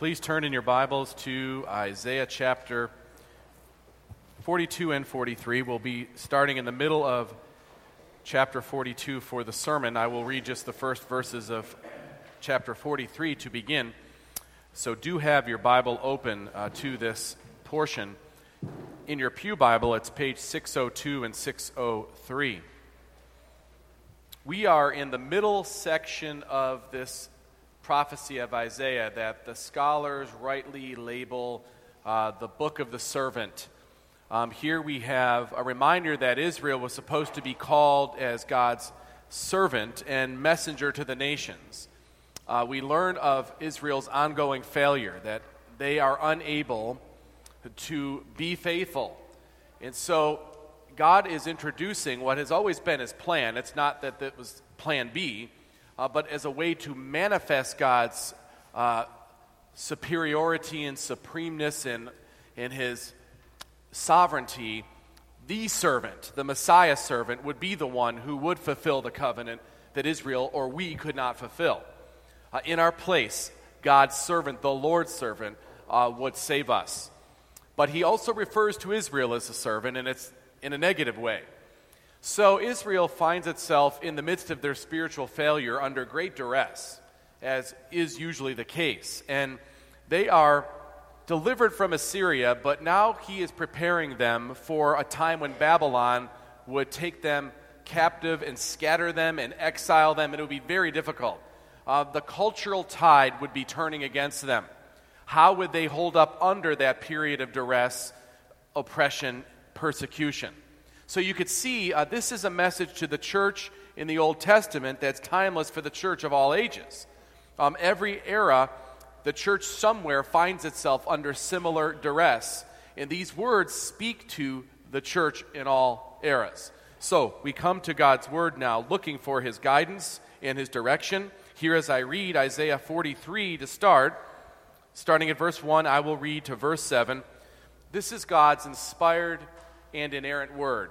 Please turn in your Bibles to Isaiah chapter 42 and 43. We'll be starting in the middle of chapter 42 for the sermon. I will read just the first verses of chapter 43 to begin. So do have your Bible open uh, to this portion. In your Pew Bible, it's page 602 and 603. We are in the middle section of this prophecy of Isaiah that the scholars rightly label uh, the book of the servant. Um, here we have a reminder that Israel was supposed to be called as God's servant and messenger to the nations. Uh, we learn of Israel's ongoing failure, that they are unable to be faithful. And so God is introducing what has always been his plan. It's not that that was plan B, uh, but as a way to manifest God's uh, superiority and supremeness and, and his sovereignty, the servant, the Messiah servant, would be the one who would fulfill the covenant that Israel or we could not fulfill. Uh, in our place, God's servant, the Lord's servant, uh, would save us. But he also refers to Israel as a servant, and it's in a negative way. So Israel finds itself in the midst of their spiritual failure under great duress, as is usually the case. And they are delivered from Assyria, but now he is preparing them for a time when Babylon would take them captive and scatter them and exile them, and it would be very difficult. Uh, the cultural tide would be turning against them. How would they hold up under that period of duress, oppression, persecution? So you could see uh, this is a message to the church in the Old Testament that's timeless for the church of all ages. Um, every era, the church somewhere finds itself under similar duress. And these words speak to the church in all eras. So we come to God's word now, looking for his guidance and his direction. Here, as I read Isaiah 43 to start, starting at verse 1, I will read to verse 7. This is God's inspired and inerrant word.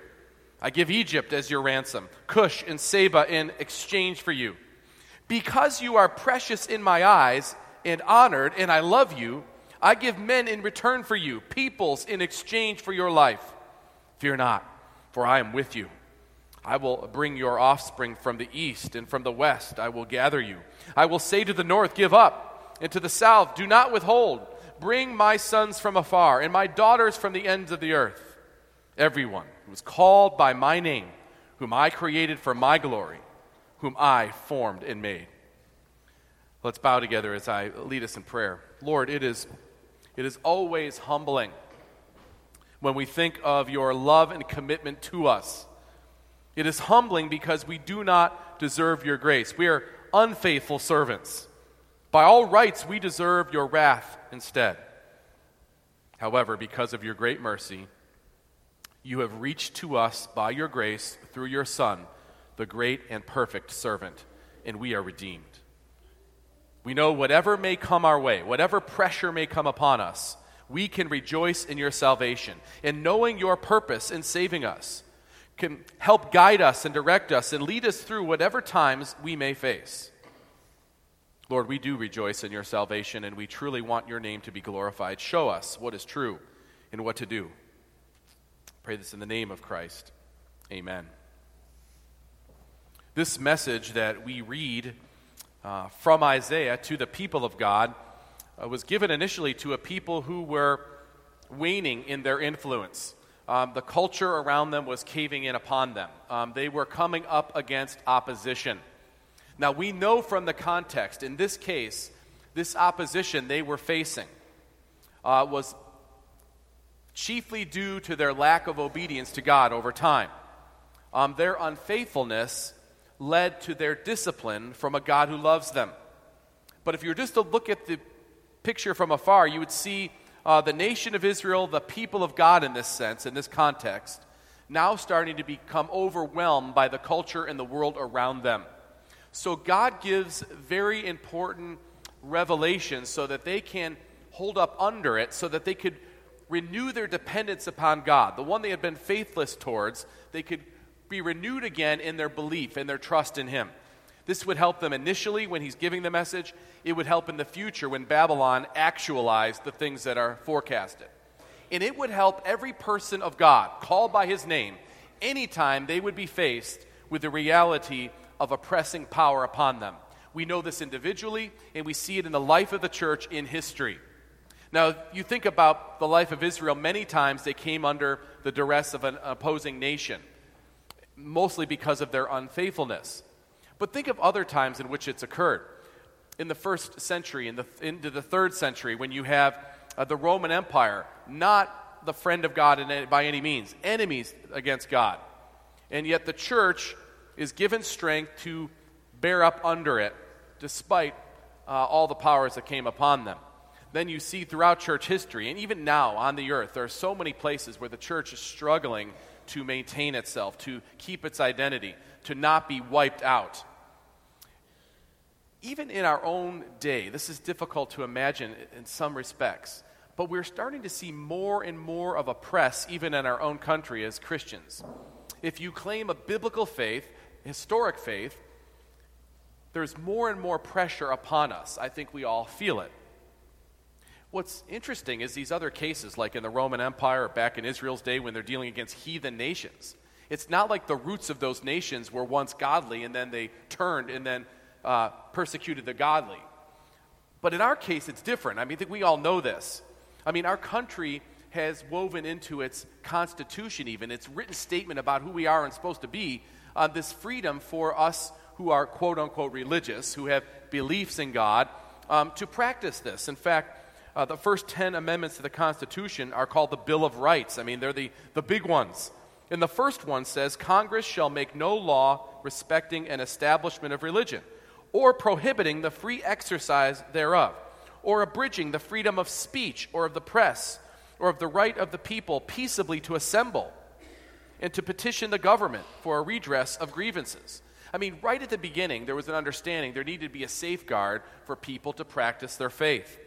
I give Egypt as your ransom, Cush and Seba in exchange for you. Because you are precious in my eyes and honored, and I love you, I give men in return for you, peoples in exchange for your life. Fear not, for I am with you. I will bring your offspring from the east, and from the west I will gather you. I will say to the north, Give up, and to the south, Do not withhold. Bring my sons from afar, and my daughters from the ends of the earth. Everyone is called by my name, whom I created for my glory, whom I formed and made. Let's bow together as I lead us in prayer. Lord, it is, it is always humbling when we think of your love and commitment to us. It is humbling because we do not deserve your grace. We are unfaithful servants. By all rights, we deserve your wrath instead. However, because of your great mercy, you have reached to us by your grace through your Son, the great and perfect servant, and we are redeemed. We know whatever may come our way, whatever pressure may come upon us, we can rejoice in your salvation. And knowing your purpose in saving us can help guide us and direct us and lead us through whatever times we may face. Lord, we do rejoice in your salvation and we truly want your name to be glorified. Show us what is true and what to do. Pray this in the name of Christ. Amen. This message that we read uh, from Isaiah to the people of God uh, was given initially to a people who were waning in their influence. Um, the culture around them was caving in upon them. Um, they were coming up against opposition. Now, we know from the context, in this case, this opposition they were facing uh, was chiefly due to their lack of obedience to God over time. Um, their unfaithfulness led to their discipline from a God who loves them. But if you were just to look at the picture from afar, you would see uh, the nation of Israel, the people of God in this sense, in this context, now starting to become overwhelmed by the culture and the world around them. So God gives very important revelations so that they can hold up under it, so that they could renew their dependence upon God. The one they had been faithless towards, they could be renewed again in their belief and their trust in Him. This would help them initially when He's giving the message. It would help in the future when Babylon actualized the things that are forecasted. And it would help every person of God, called by His name, anytime they would be faced with the reality of oppressing power upon them. We know this individually, and we see it in the life of the church in history. Now, you think about the life of Israel, many times they came under the duress of an opposing nation, mostly because of their unfaithfulness. But think of other times in which it's occurred. In the first century, in the, into the third century, when you have uh, the Roman Empire, not the friend of God any, by any means, enemies against God. And yet the church is given strength to bear up under it, despite uh, all the powers that came upon them then you see throughout church history, and even now on the earth, there are so many places where the church is struggling to maintain itself, to keep its identity, to not be wiped out. Even in our own day, this is difficult to imagine in some respects, but we're starting to see more and more of a press, even in our own country as Christians. If you claim a biblical faith, historic faith, there's more and more pressure upon us. I think we all feel it. What's interesting is these other cases, like in the Roman Empire or back in Israel's day when they're dealing against heathen nations. It's not like the roots of those nations were once godly and then they turned and then uh, persecuted the godly. But in our case, it's different. I mean, I think we all know this. I mean, our country has woven into its constitution, even its written statement about who we are and supposed to be, uh, this freedom for us who are quote unquote religious, who have beliefs in God, um, to practice this. In fact, uh, the first 10 amendments to the Constitution are called the Bill of Rights. I mean, they're the, the big ones. And the first one says Congress shall make no law respecting an establishment of religion, or prohibiting the free exercise thereof, or abridging the freedom of speech or of the press, or of the right of the people peaceably to assemble and to petition the government for a redress of grievances. I mean, right at the beginning, there was an understanding there needed to be a safeguard for people to practice their faith.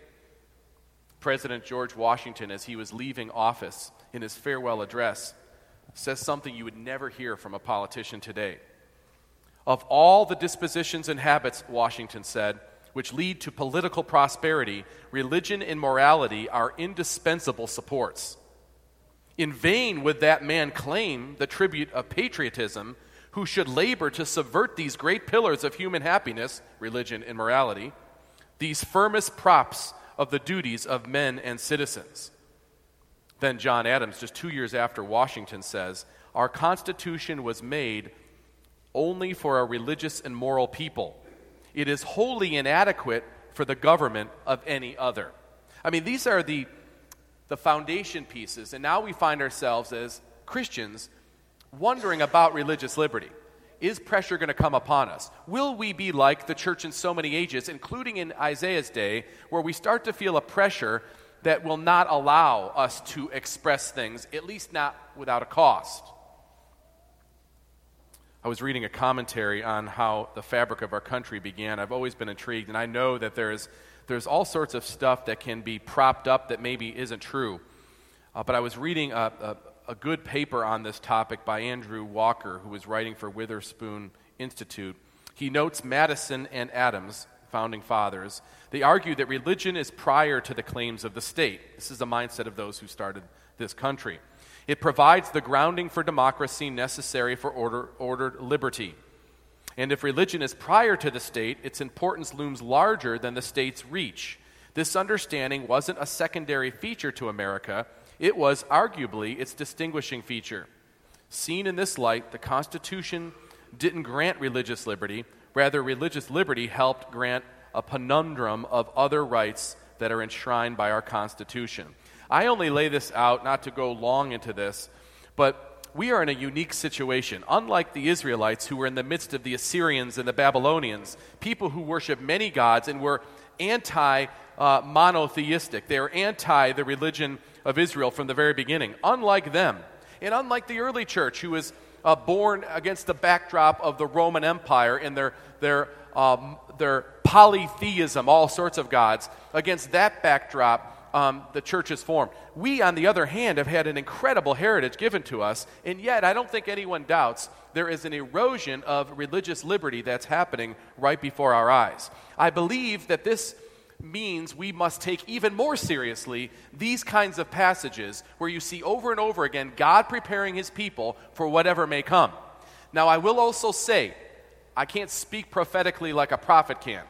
President George Washington, as he was leaving office in his farewell address, says something you would never hear from a politician today. Of all the dispositions and habits, Washington said, which lead to political prosperity, religion and morality are indispensable supports. In vain would that man claim the tribute of patriotism who should labor to subvert these great pillars of human happiness, religion and morality, these firmest props of the duties of men and citizens. Then John Adams, just two years after Washington, says, Our Constitution was made only for a religious and moral people. It is wholly inadequate for the government of any other. I mean, these are the, the foundation pieces, and now we find ourselves as Christians wondering about religious liberty. Is pressure going to come upon us? Will we be like the church in so many ages, including in Isaiah's day, where we start to feel a pressure that will not allow us to express things, at least not without a cost? I was reading a commentary on how the fabric of our country began. I've always been intrigued, and I know that there's, there's all sorts of stuff that can be propped up that maybe isn't true. Uh, but I was reading a, a a good paper on this topic by Andrew Walker, who was writing for Witherspoon Institute. He notes Madison and Adams, founding fathers. They argue that religion is prior to the claims of the state. This is the mindset of those who started this country. It provides the grounding for democracy necessary for order, ordered liberty. And if religion is prior to the state, its importance looms larger than the state's reach. This understanding wasn't a secondary feature to America, it was arguably its distinguishing feature. Seen in this light, the Constitution didn't grant religious liberty, rather, religious liberty helped grant a penumbrum of other rights that are enshrined by our Constitution. I only lay this out not to go long into this, but we are in a unique situation. Unlike the Israelites who were in the midst of the Assyrians and the Babylonians, people who worship many gods and were anti uh, monotheistic, they are anti the religion of Israel from the very beginning. Unlike them, and unlike the early church who was uh, born against the backdrop of the Roman Empire and their, their, um, their polytheism, all sorts of gods, against that backdrop, um, the church is formed. We, on the other hand, have had an incredible heritage given to us, and yet I don't think anyone doubts there is an erosion of religious liberty that's happening right before our eyes. I believe that this means we must take even more seriously these kinds of passages where you see over and over again God preparing his people for whatever may come. Now, I will also say, I can't speak prophetically like a prophet can,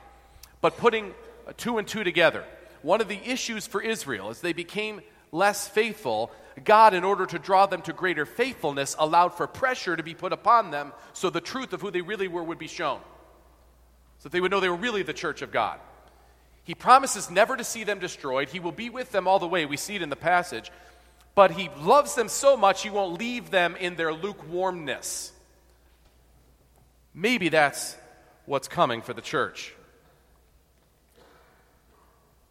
but putting two and two together, one of the issues for Israel as they became less faithful, God, in order to draw them to greater faithfulness, allowed for pressure to be put upon them so the truth of who they really were would be shown. So that they would know they were really the church of God. He promises never to see them destroyed. He will be with them all the way. We see it in the passage. But he loves them so much, he won't leave them in their lukewarmness. Maybe that's what's coming for the church.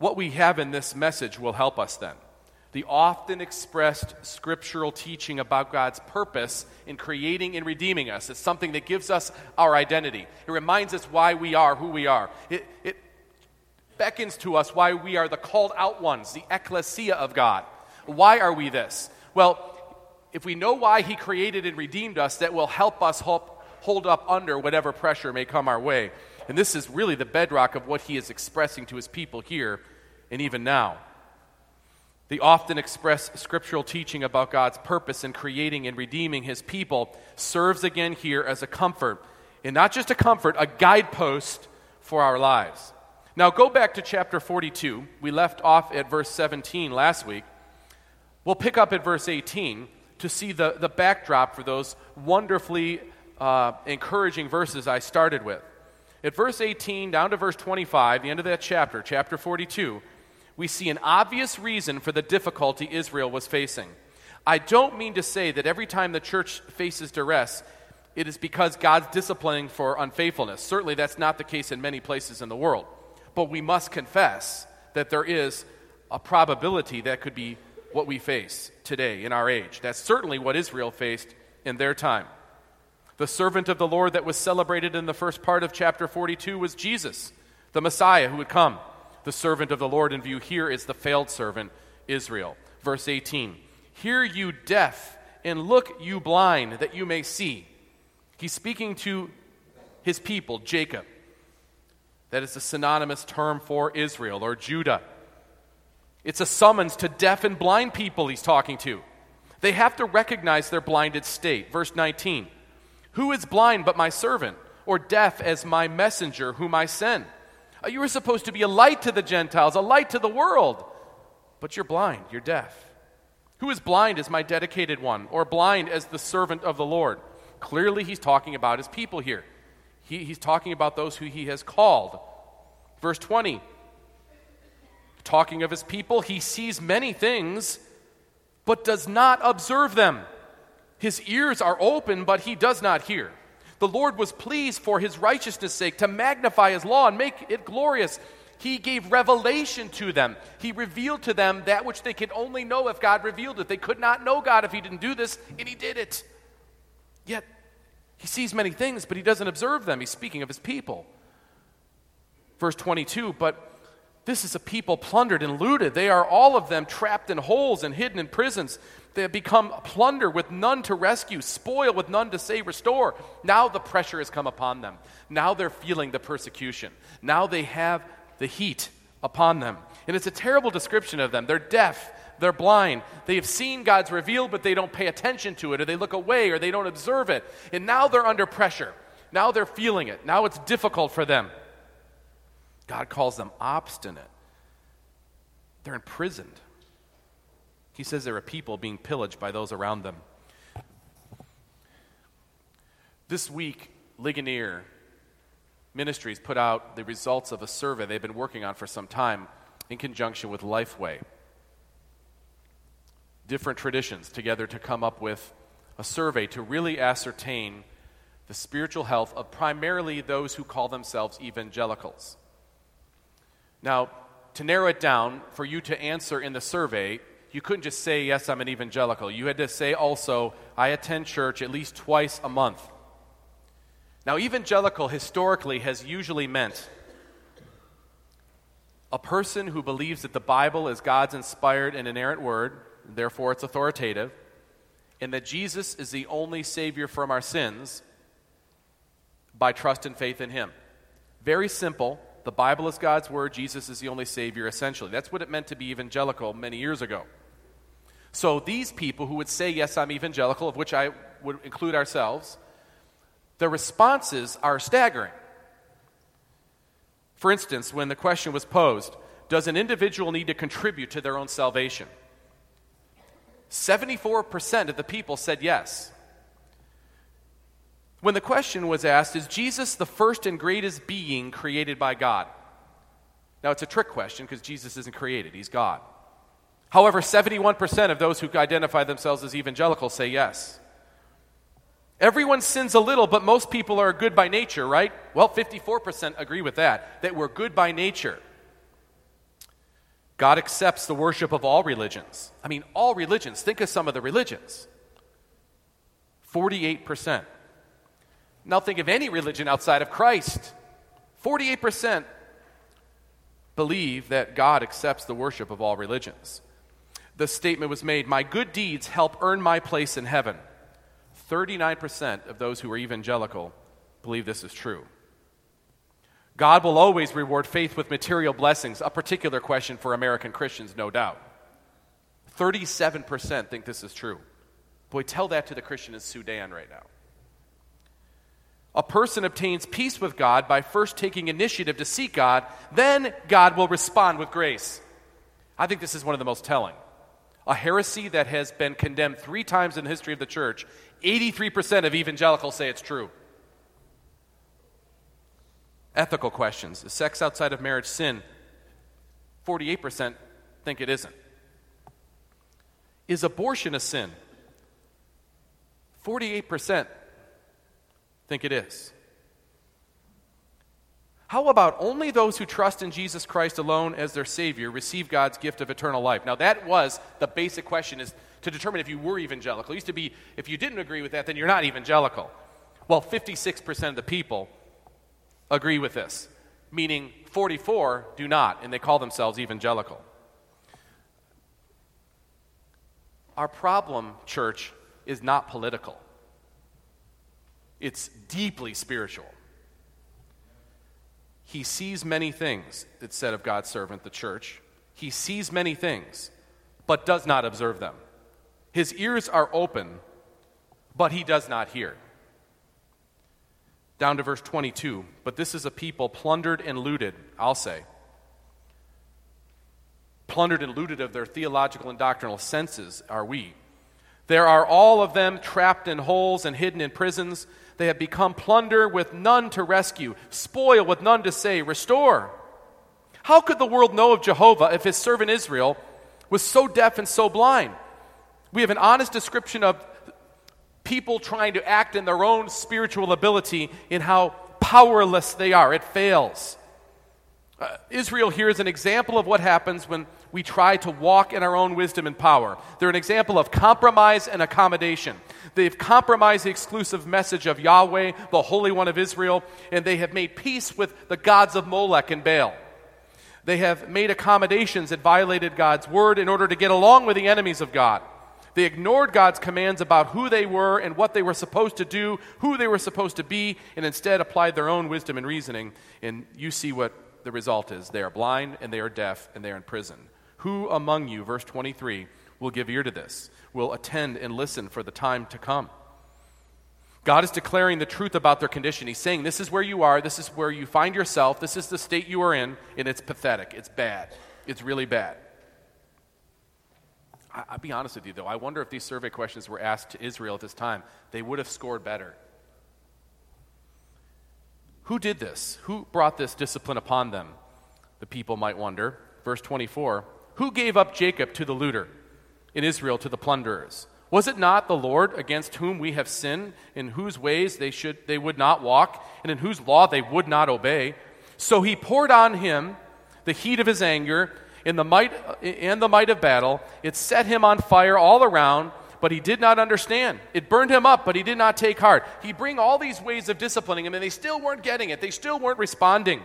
What we have in this message will help us then. The often expressed scriptural teaching about God's purpose in creating and redeeming us. is something that gives us our identity. It reminds us why we are who we are. It, it beckons to us why we are the called out ones, the ecclesia of God. Why are we this? Well, if we know why He created and redeemed us, that will help us hold up under whatever pressure may come our way. And this is really the bedrock of what He is expressing to His people here and even now. The often expressed scriptural teaching about God's purpose in creating and redeeming his people serves again here as a comfort, and not just a comfort, a guidepost for our lives. Now, go back to chapter 42. We left off at verse 17 last week. We'll pick up at verse 18 to see the, the backdrop for those wonderfully uh, encouraging verses I started with. At verse 18 down to verse 25, the end of that chapter, chapter 42, we see an obvious reason for the difficulty Israel was facing. I don't mean to say that every time the church faces duress, it is because God's disciplining for unfaithfulness. Certainly, that's not the case in many places in the world. But we must confess that there is a probability that could be what we face today in our age. That's certainly what Israel faced in their time. The servant of the Lord that was celebrated in the first part of chapter 42 was Jesus, the Messiah who would come the servant of the Lord in view here is the failed servant, Israel. Verse 18 Hear you deaf, and look you blind, that you may see. He's speaking to his people, Jacob. That is a synonymous term for Israel or Judah. It's a summons to deaf and blind people he's talking to. They have to recognize their blinded state. Verse 19 Who is blind but my servant, or deaf as my messenger whom I send? Uh, you were supposed to be a light to the Gentiles, a light to the world. But you're blind, you're deaf. Who is blind as my dedicated one, or blind as the servant of the Lord? Clearly, he's talking about his people here. He, he's talking about those who he has called. Verse 20, talking of his people, he sees many things, but does not observe them. His ears are open, but he does not hear. The Lord was pleased for his righteousness' sake to magnify his law and make it glorious. He gave revelation to them. He revealed to them that which they could only know if God revealed it. They could not know God if he didn't do this, and he did it. Yet, he sees many things, but he doesn't observe them. He's speaking of his people. Verse 22 But this is a people plundered and looted. They are all of them trapped in holes and hidden in prisons. They have become plunder with none to rescue, spoil with none to say restore. Now the pressure has come upon them. Now they're feeling the persecution. Now they have the heat upon them. And it's a terrible description of them. They're deaf, they're blind. They have seen God's revealed, but they don't pay attention to it, or they look away, or they don't observe it. And now they're under pressure. Now they're feeling it. Now it's difficult for them. God calls them obstinate. They're imprisoned. He says there are people being pillaged by those around them. This week, Ligonier Ministries put out the results of a survey they've been working on for some time in conjunction with Lifeway. Different traditions together to come up with a survey to really ascertain the spiritual health of primarily those who call themselves evangelicals. Now, to narrow it down, for you to answer in the survey, you couldn't just say, Yes, I'm an evangelical. You had to say also, I attend church at least twice a month. Now, evangelical historically has usually meant a person who believes that the Bible is God's inspired and inerrant word, therefore it's authoritative, and that Jesus is the only Savior from our sins by trust and faith in Him. Very simple. The Bible is God's word, Jesus is the only Savior, essentially. That's what it meant to be evangelical many years ago. So these people who would say, Yes, I'm evangelical, of which I would include ourselves, the responses are staggering. For instance, when the question was posed, does an individual need to contribute to their own salvation? 74% of the people said yes. When the question was asked, is Jesus the first and greatest being created by God? Now, it's a trick question because Jesus isn't created, he's God. However, 71% of those who identify themselves as evangelical say yes. Everyone sins a little, but most people are good by nature, right? Well, 54% agree with that, that we're good by nature. God accepts the worship of all religions. I mean, all religions. Think of some of the religions 48%. Now, think of any religion outside of Christ. 48% believe that God accepts the worship of all religions. The statement was made My good deeds help earn my place in heaven. 39% of those who are evangelical believe this is true. God will always reward faith with material blessings, a particular question for American Christians, no doubt. 37% think this is true. Boy, tell that to the Christian in Sudan right now. A person obtains peace with God by first taking initiative to seek God, then God will respond with grace. I think this is one of the most telling. A heresy that has been condemned three times in the history of the church 83% of evangelicals say it's true. Ethical questions. Is sex outside of marriage sin? 48% think it isn't. Is abortion a sin? 48% think it is. How about only those who trust in Jesus Christ alone as their Savior receive God's gift of eternal life? Now, that was the basic question is to determine if you were evangelical. It used to be if you didn't agree with that, then you're not evangelical. Well, 56% of the people agree with this, meaning 44 do not, and they call themselves evangelical. Our problem, church, is not political, it's deeply spiritual. He sees many things, it's said of God's servant, the church. He sees many things, but does not observe them. His ears are open, but he does not hear. Down to verse 22. But this is a people plundered and looted, I'll say. Plundered and looted of their theological and doctrinal senses are we. There are all of them trapped in holes and hidden in prisons. They have become plunder with none to rescue, spoil with none to say, restore. How could the world know of Jehovah if his servant Israel was so deaf and so blind? We have an honest description of people trying to act in their own spiritual ability in how powerless they are. It fails. Uh, Israel here is an example of what happens when we try to walk in our own wisdom and power. They're an example of compromise and accommodation. They've compromised the exclusive message of Yahweh, the Holy One of Israel, and they have made peace with the gods of Molech and Baal. They have made accommodations that violated God's word in order to get along with the enemies of God. They ignored God's commands about who they were and what they were supposed to do, who they were supposed to be, and instead applied their own wisdom and reasoning. And you see what the result is. They are blind and they are deaf and they are in prison. Who among you, verse 23, will give ear to this, will attend and listen for the time to come? God is declaring the truth about their condition. He's saying, This is where you are, this is where you find yourself, this is the state you are in, and it's pathetic. It's bad. It's really bad. I, will be honest with you, though. I wonder if these survey questions were asked to Israel at this time, they would have scored better. Who did this? Who brought this discipline upon them? The people might wonder. Verse 24 Who gave up Jacob to the looter, in Israel to the plunderers? Was it not the Lord against whom we have sinned, in whose ways they, should, they would not walk, and in whose law they would not obey? So he poured on him the heat of his anger in the might, and the might of battle. It set him on fire all around, but he did not understand. It burned him up, but he did not take heart. He bring all these ways of disciplining him, and they still weren't getting it. They still weren't responding.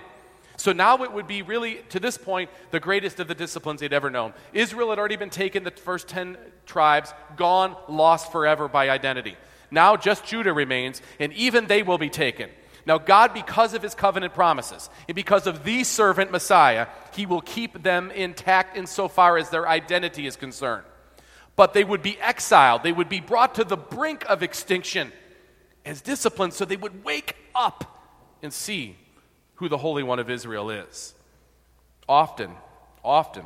So now it would be really, to this point, the greatest of the disciplines they'd ever known. Israel had already been taken, the first 10 tribes, gone, lost forever by identity. Now just Judah remains, and even they will be taken. Now, God, because of his covenant promises, and because of the servant Messiah, he will keep them intact insofar as their identity is concerned. But they would be exiled, they would be brought to the brink of extinction as discipline, so they would wake up and see who the Holy One of Israel is. Often, often,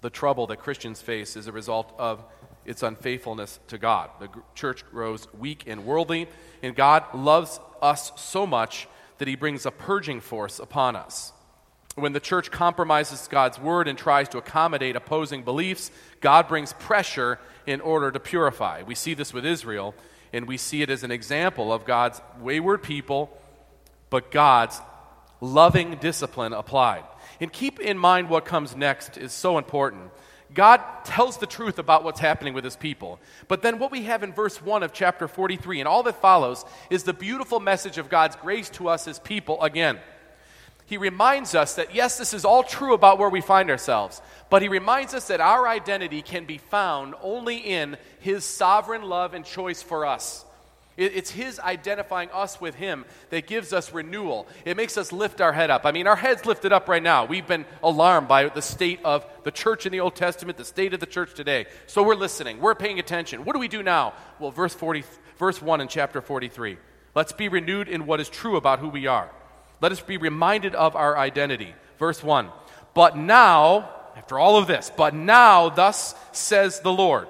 the trouble that Christians face is a result of its unfaithfulness to God. The church grows weak and worldly, and God loves us so much that he brings a purging force upon us. When the church compromises God's word and tries to accommodate opposing beliefs, God brings pressure in order to purify. We see this with Israel, and we see it as an example of God's wayward people, but God's loving discipline applied. And keep in mind what comes next is so important. God tells the truth about what's happening with his people. But then what we have in verse 1 of chapter 43 and all that follows is the beautiful message of God's grace to us as people again. He reminds us that, yes, this is all true about where we find ourselves, but he reminds us that our identity can be found only in his sovereign love and choice for us. It's His identifying us with Him that gives us renewal. It makes us lift our head up. I mean, our head's lifted up right now. We've been alarmed by the state of the church in the Old Testament, the state of the church today. So we're listening. We're paying attention. What do we do now? Well, verse, 40, verse 1 in chapter 43. Let's be renewed in what is true about who we are. Let us be reminded of our identity. Verse 1. But now, after all of this, but now, thus says the Lord.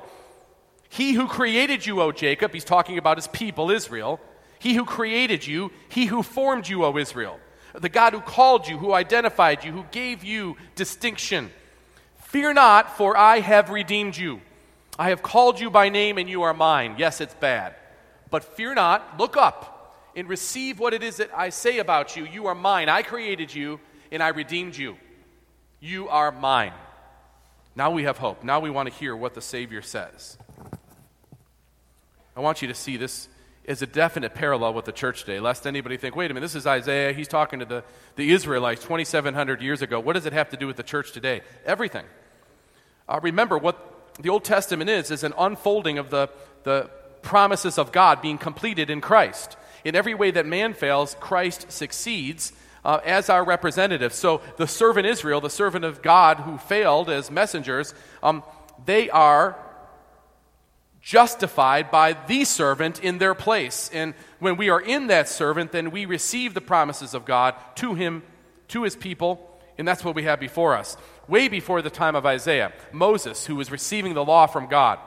He who created you, O Jacob, he's talking about his people, Israel. He who created you, he who formed you, O Israel. The God who called you, who identified you, who gave you distinction. Fear not, for I have redeemed you. I have called you by name, and you are mine. Yes, it's bad. But fear not, look up and receive what it is that I say about you. You are mine. I created you, and I redeemed you. You are mine. Now we have hope. Now we want to hear what the Savior says. I want you to see this is a definite parallel with the church today, lest anybody think, wait a minute, this is Isaiah. He's talking to the, the Israelites 2,700 years ago. What does it have to do with the church today? Everything. Uh, remember, what the Old Testament is, is an unfolding of the, the promises of God being completed in Christ. In every way that man fails, Christ succeeds. Uh, as our representative. So the servant Israel, the servant of God who failed as messengers, um, they are justified by the servant in their place. And when we are in that servant, then we receive the promises of God to him, to his people, and that's what we have before us. Way before the time of Isaiah, Moses, who was receiving the law from God,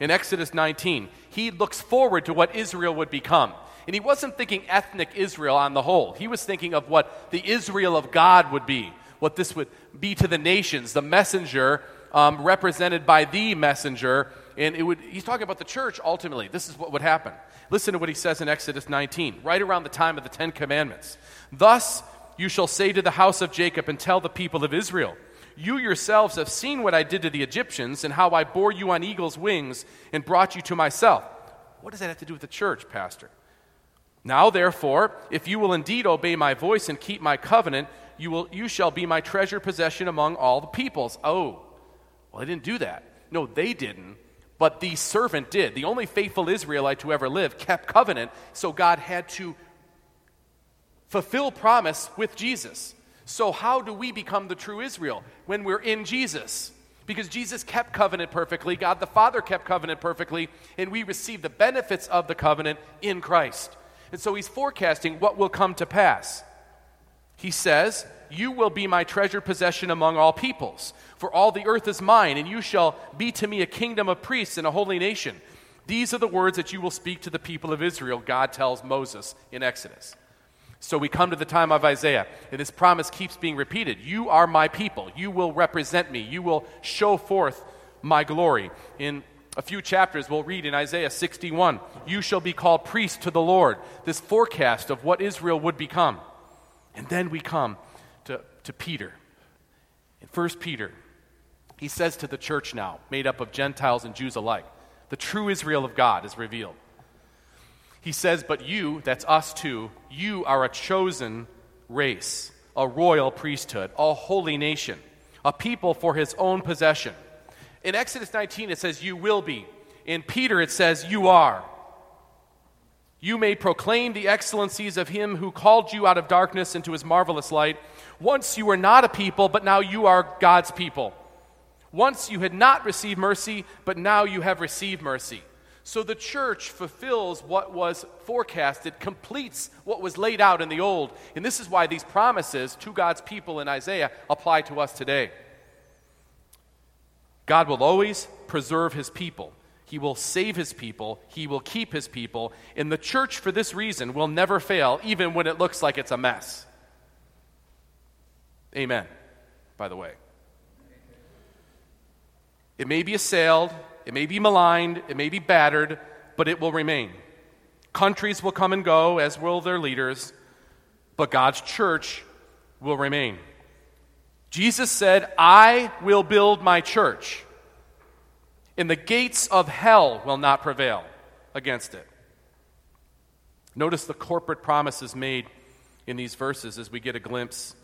in Exodus 19, he looks forward to what Israel would become. And he wasn't thinking ethnic Israel on the whole. He was thinking of what the Israel of God would be, what this would be to the nations, the messenger um, represented by the messenger and it would, he's talking about the church ultimately. This is what would happen. Listen to what he says in Exodus 19, right around the time of the Ten Commandments. Thus you shall say to the house of Jacob and tell the people of Israel, You yourselves have seen what I did to the Egyptians and how I bore you on eagle's wings and brought you to myself. What does that have to do with the church, Pastor? Now, therefore, if you will indeed obey my voice and keep my covenant, you, will, you shall be my treasure possession among all the peoples. Oh, well, they didn't do that. No, they didn't. But the servant did. The only faithful Israelite to ever live kept covenant, so God had to fulfill promise with Jesus. So, how do we become the true Israel? When we're in Jesus. Because Jesus kept covenant perfectly, God the Father kept covenant perfectly, and we receive the benefits of the covenant in Christ. And so he's forecasting what will come to pass. He says, You will be my treasured possession among all peoples. For all the earth is mine, and you shall be to me a kingdom of priests and a holy nation. These are the words that you will speak to the people of Israel, God tells Moses in Exodus. So we come to the time of Isaiah, and this promise keeps being repeated. You are my people. You will represent me. You will show forth my glory. In a few chapters, we'll read in Isaiah 61 You shall be called priest to the Lord. This forecast of what Israel would become. And then we come to, Peter. In 1 Peter, he says to the church now, made up of Gentiles and Jews alike, the true Israel of God is revealed. He says, But you, that's us too, you are a chosen race, a royal priesthood, a holy nation, a people for his own possession in Exodus 19, it says, You will be. In Peter, it says, You are. You may proclaim the excellencies of him who called you out of darkness into his marvelous light. Once you were not a people, but now you are God's people. Once you had not received mercy, but now you have received mercy. So the church fulfills what was forecasted, completes what was laid out in the old. And this is why these promises to God's people in Isaiah apply to us today. God will always preserve his people. He will save his people. He will keep his people. And the church, for this reason, will never fail, even when it looks like it's a mess. Amen, by the way. It may be assailed, it may be maligned, it may be battered, but it will remain. Countries will come and go, as will their leaders, but God's church will remain. Jesus said, I will build my church, and the gates of hell will not prevail against it. Notice the corporate promises made in these verses as we get a glimpse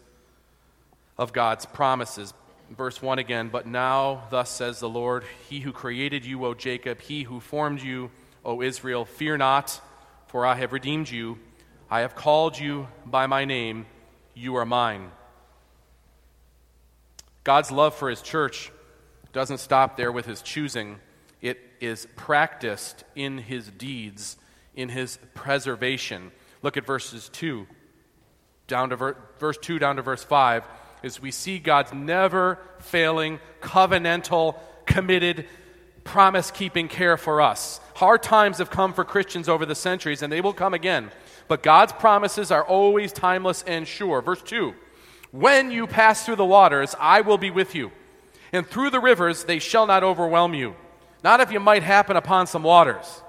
of God's promises. Verse 1 again, but now, thus says the Lord, He who created you, O Jacob, He who formed you, O Israel, fear not, for I have redeemed you. I have called you by my name. You are mine. God's love for his church doesn't stop there with his choosing, it is practiced in his deeds, in his preservation. Look at verses 2 down to ver- verse 2 down to verse 5 as we see God's never failing covenantal committed promise keeping care for us. Hard times have come for Christians over the centuries and they will come again. But God's promises are always timeless and sure. Verse 2 when you pass through the waters, I will be with you. And through the rivers, they shall not overwhelm you. Not if you might happen upon some waters.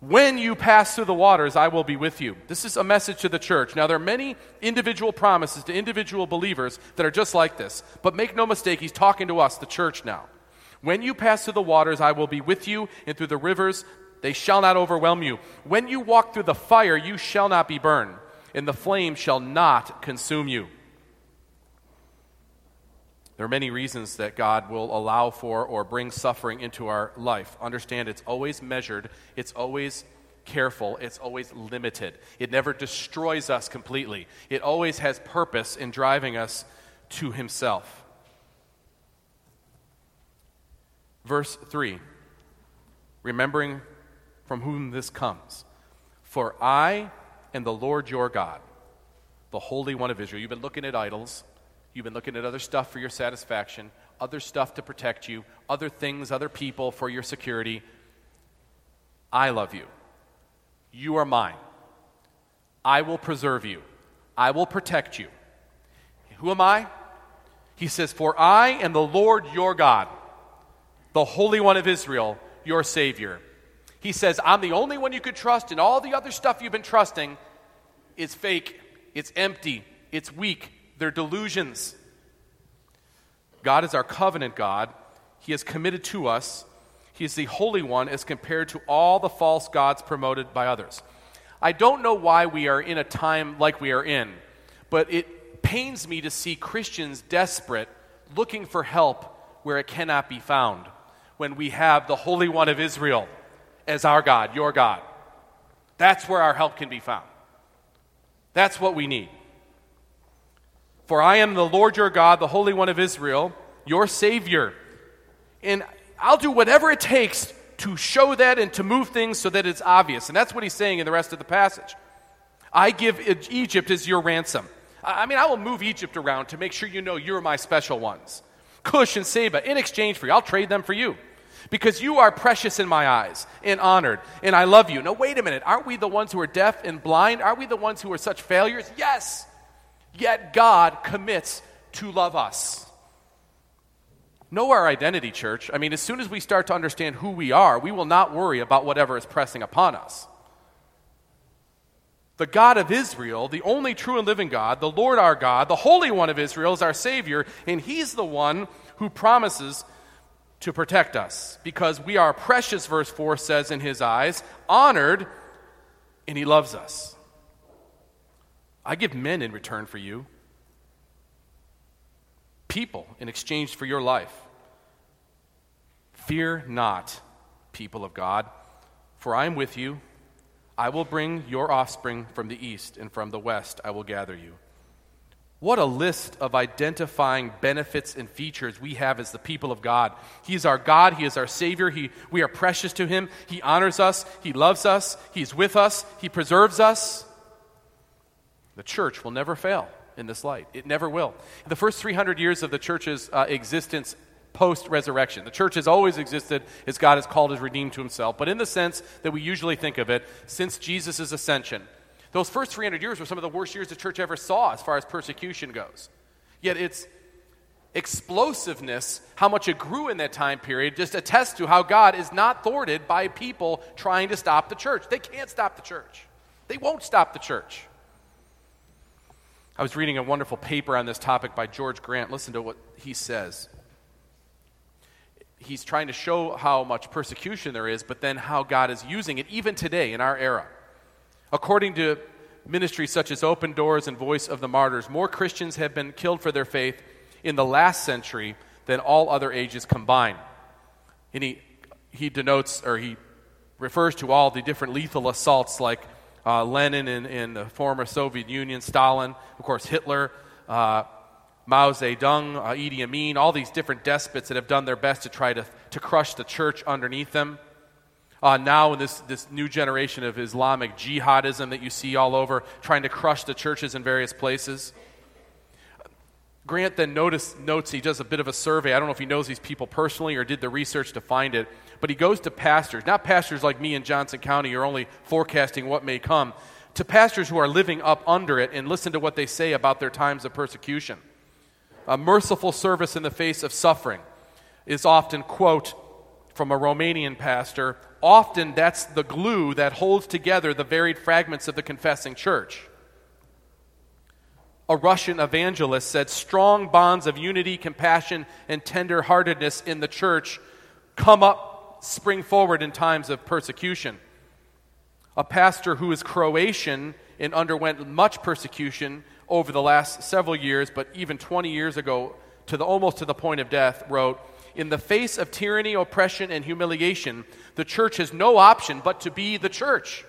When you pass through the waters, I will be with you. This is a message to the church. Now, there are many individual promises to individual believers that are just like this. But make no mistake, he's talking to us, the church now. When you pass through the waters, I will be with you, and through the rivers, they shall not overwhelm you. When you walk through the fire, you shall not be burned, and the flame shall not consume you. There are many reasons that God will allow for or bring suffering into our life. Understand it's always measured, it's always careful, it's always limited. It never destroys us completely. It always has purpose in driving us to Himself. Verse 3 Remembering from whom this comes. For I am the Lord your God, the Holy One of Israel. You've been looking at idols. You've been looking at other stuff for your satisfaction, other stuff to protect you, other things, other people for your security. I love you. You are mine. I will preserve you. I will protect you. Who am I? He says, For I am the Lord your God, the Holy One of Israel, your Savior. He says, I'm the only one you could trust, and all the other stuff you've been trusting is fake, it's empty, it's weak, they're delusions. God is our covenant God. He is committed to us. He is the Holy One as compared to all the false gods promoted by others. I don't know why we are in a time like we are in, but it pains me to see Christians desperate, looking for help where it cannot be found, when we have the Holy One of Israel as our God, your God. That's where our help can be found. That's what we need. For I am the Lord your God, the Holy One of Israel, your Savior. And I'll do whatever it takes to show that and to move things so that it's obvious. And that's what he's saying in the rest of the passage. I give Egypt as your ransom. I mean, I will move Egypt around to make sure you know you're my special ones. Cush and Seba, in exchange for you, I'll trade them for you. Because you are precious in my eyes and honored, and I love you. Now, wait a minute. Aren't we the ones who are deaf and blind? Aren't we the ones who are such failures? Yes. Yet God commits to love us. Know our identity, church. I mean, as soon as we start to understand who we are, we will not worry about whatever is pressing upon us. The God of Israel, the only true and living God, the Lord our God, the Holy One of Israel is our Savior, and He's the one who promises to protect us because we are precious, verse 4 says, in His eyes, honored, and He loves us. I give men in return for you people in exchange for your life. Fear not, people of God, for I am with you. I will bring your offspring from the east, and from the west I will gather you. What a list of identifying benefits and features we have as the people of God. He is our God. He is our Savior. He, we are precious to Him. He honors us. He loves us. He's with us. He preserves us. The church will never fail in this light. It never will. The first 300 years of the church's uh, existence post resurrection, the church has always existed as God has called his redeemed to himself, but in the sense that we usually think of it, since Jesus' ascension, those first 300 years were some of the worst years the church ever saw as far as persecution goes. Yet its explosiveness, how much it grew in that time period, just attests to how God is not thwarted by people trying to stop the church. They can't stop the church, they won't stop the church. I was reading a wonderful paper on this topic by George Grant. Listen to what he says. He's trying to show how much persecution there is, but then how God is using it even today in our era. According to ministries such as Open Doors and Voice of the Martyrs, more Christians have been killed for their faith in the last century than all other ages combined. And he, he denotes or he refers to all the different lethal assaults like uh, Lenin in, in, the former Soviet Union, Stalin, of course, Hitler, uh, Mao Zedong, uh, Idi Amin, all these different despots that have done their best to try to, to crush the church underneath them. Uh, now, in this, this new generation of Islamic jihadism that you see all over, trying to crush the churches in various places. Grant then notice, notes he does a bit of a survey. I don't know if he knows these people personally or did the research to find it but he goes to pastors, not pastors like me in Johnson County who are only forecasting what may come, to pastors who are living up under it and listen to what they say about their times of persecution. A merciful service in the face of suffering is often, quote, from a Romanian pastor, often that's the glue that holds together the varied fragments of the confessing church. A Russian evangelist said strong bonds of unity, compassion, and tender heartedness in the church come up spring forward in times of persecution. A pastor who is Croatian and underwent much persecution over the last several years, but even 20 years ago, to the, almost to the point of death, wrote, In the face of tyranny, oppression, and humiliation, the church has no option but to be the church.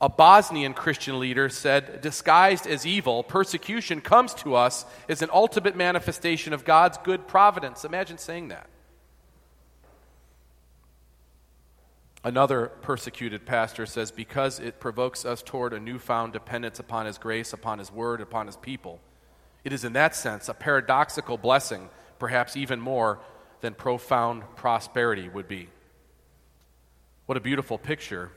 A Bosnian Christian leader said, disguised as evil, persecution comes to us as an ultimate manifestation of God's good providence. Imagine saying that. Another persecuted pastor says, because it provokes us toward a newfound dependence upon His grace, upon His word, upon His people. It is, in that sense, a paradoxical blessing, perhaps even more than profound prosperity would be. What a beautiful picture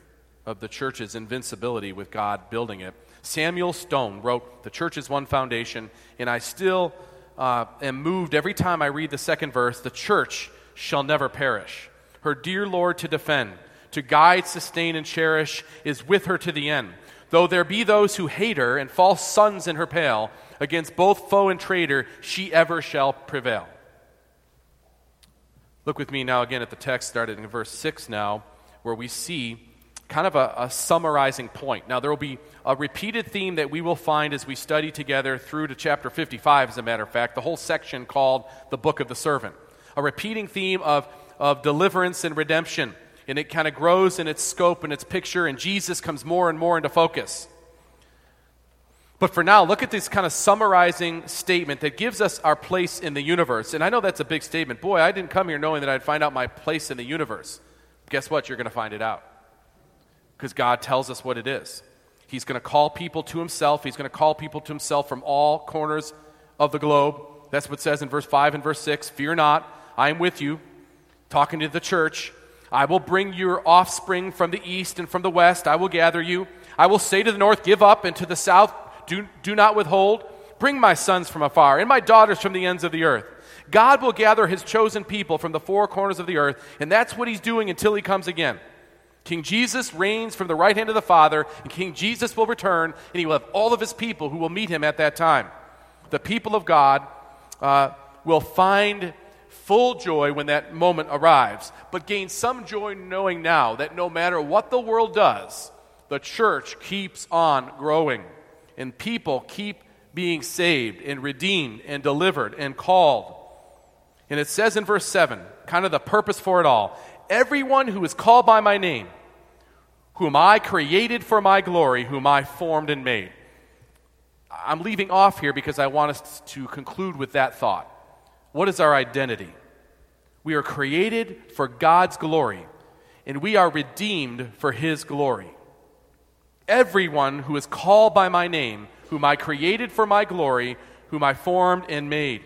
of the church's invincibility with God building it. Samuel Stone wrote, The church is one foundation, and I still uh, am moved every time I read the second verse the church shall never perish. Her dear Lord to defend to guide, sustain, and cherish, is with her to the end. Though there be those who hate her and false sons in her pale, against both foe and traitor, she ever shall prevail. Look with me now again at the text, started in verse 6 now, where we see kind of a, a, summarizing point. Now, there will be a repeated theme that we will find as we study together through to chapter 55, as a matter of fact, the whole section called the Book of the Servant. A repeating theme of, of deliverance and redemption and it kind of grows in its scope and its picture, and Jesus comes more and more into focus. But for now, look at this kind of summarizing statement that gives us our place in the universe. And I know that's a big statement. Boy, I didn't come here knowing that I'd find out my place in the universe. Guess what? You're going to find it out. Because God tells us what it is. He's going to call people to himself. He's going to call people to himself from all corners of the globe. That's what says in verse 5 and verse 6 Fear not, I am with you. Talking to the church. I will bring your offspring from the east and from the west. I will gather you. I will say to the north, Give up, and to the south, Do, do not withhold. Bring my sons from afar and my daughters from the ends of the earth. God will gather his chosen people from the four corners of the earth, and that's what he's doing until he comes again. King Jesus reigns from the right hand of the Father, and King Jesus will return, and he will have all of his people who will meet him at that time. The people of God uh, will find full joy when that moment arrives, but gain some joy knowing now that no matter what the world does, the church keeps on growing, and people keep being saved and redeemed and delivered and called. And it says in verse 7, kind of the purpose for it all everyone who is called by my name, whom I created for my glory, whom I formed and made. I'm leaving off here because I want us to conclude with that thought. What is our identity? We are created for God's glory, and we are redeemed for His glory. Everyone who is called by my name, whom I created for my glory, whom I formed and made.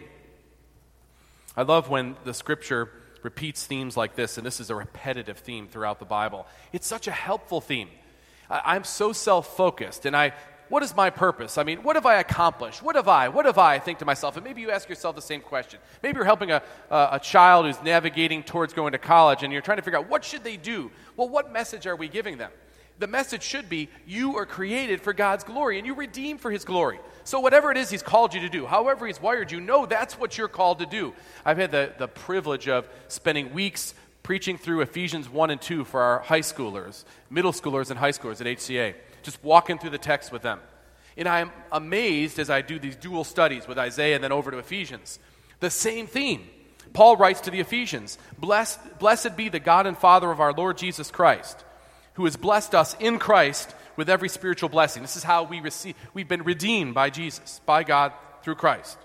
I love when the scripture repeats themes like this, and this is a repetitive theme throughout the Bible. It's such a helpful theme. I'm so self focused, and I what is my purpose? I mean, what have I accomplished? What have I? What have I? Think to myself, and maybe you ask yourself the same question. Maybe you're helping a, a, a, child who's navigating towards going to college, and you're trying to figure out what should they do. Well, what message are we giving them? The message should be you are created for God's glory, and you redeemed for His glory. So whatever it is He's called you to do, however He's wired you, know that's what you're called to do. I've had the, the privilege of spending weeks preaching through Ephesians 1 and 2 for our high schoolers, middle schoolers, and high schoolers at HCA just walking through the text with them. And I'm amazed as I do these dual studies with Isaiah and then over to Ephesians. The same theme. Paul writes to the Ephesians Blessed, blessed be the God and Father of our Lord Jesus Christ, who has blessed us in Christ with every spiritual blessing. This is how we receive, we've been redeemed by Jesus, by God through Christ.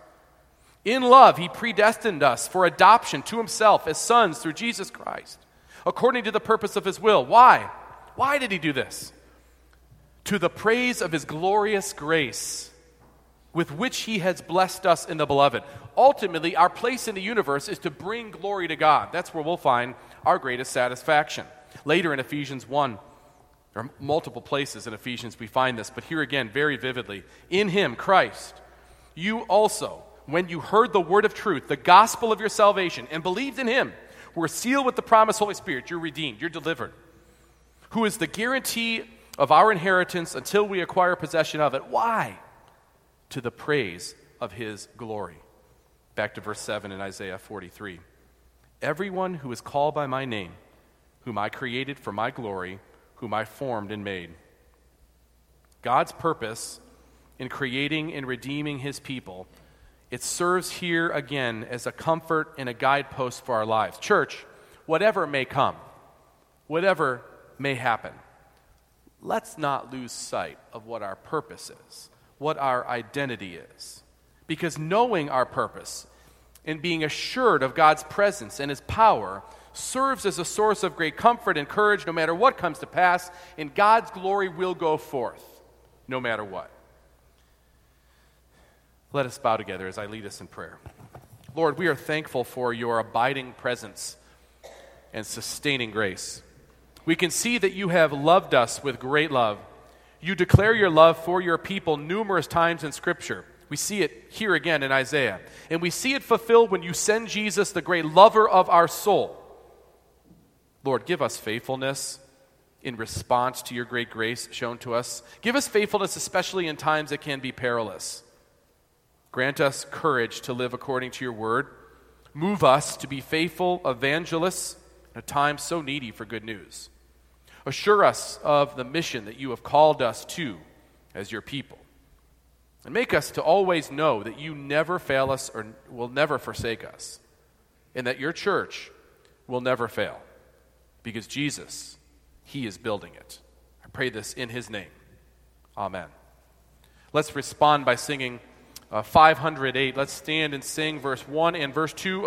In love, he predestined us for adoption to himself as sons through Jesus Christ, according to the purpose of his will. Why? Why did he do this? To the praise of his glorious grace with which he has blessed us in the beloved. Ultimately, our place in the universe is to bring glory to God. That's where we'll find our greatest satisfaction. Later in Ephesians 1, there are multiple places in Ephesians we find this, but here again, very vividly. In him, Christ, you also, when you heard the word of truth, the gospel of your salvation, and believed in him, were sealed with the promised Holy Spirit. You're redeemed, you're delivered, who is the guarantee of our inheritance until we acquire possession of it. Why? To the praise of his glory. Back to verse 7 in Isaiah 43. Everyone who is called by my name, whom I created for my glory, whom I formed and made. God's purpose in creating and redeeming his people, it serves here again as a comfort and a guidepost for our lives. Church, whatever may come, whatever may happen, let's not lose sight of what our purpose is, what our identity is. Because knowing our purpose and being assured of God's presence and His power serves as a source of great comfort and courage no matter what comes to pass, and God's glory will go forth no matter what. Let us bow together as I lead us in prayer. Lord, we are thankful for your abiding presence and sustaining grace we can see that you have loved us with great love. You declare your love for your people numerous times in Scripture. We see it here again in Isaiah. And we see it fulfilled when you send Jesus, the great lover of our soul. Lord, give us faithfulness in response to your great grace shown to us. Give us faithfulness, especially in times that can be perilous. Grant us courage to live according to your word. Move us to be faithful evangelists in a time so needy for good news. Assure us of the mission that you have called us to as your people. And make us to always know that you never fail us or will never forsake us, and that your church will never fail. Because Jesus, He is building it. I pray this in His name. Amen. Let's respond by singing uh, 508. Let's stand and sing verse 1 and verse 2.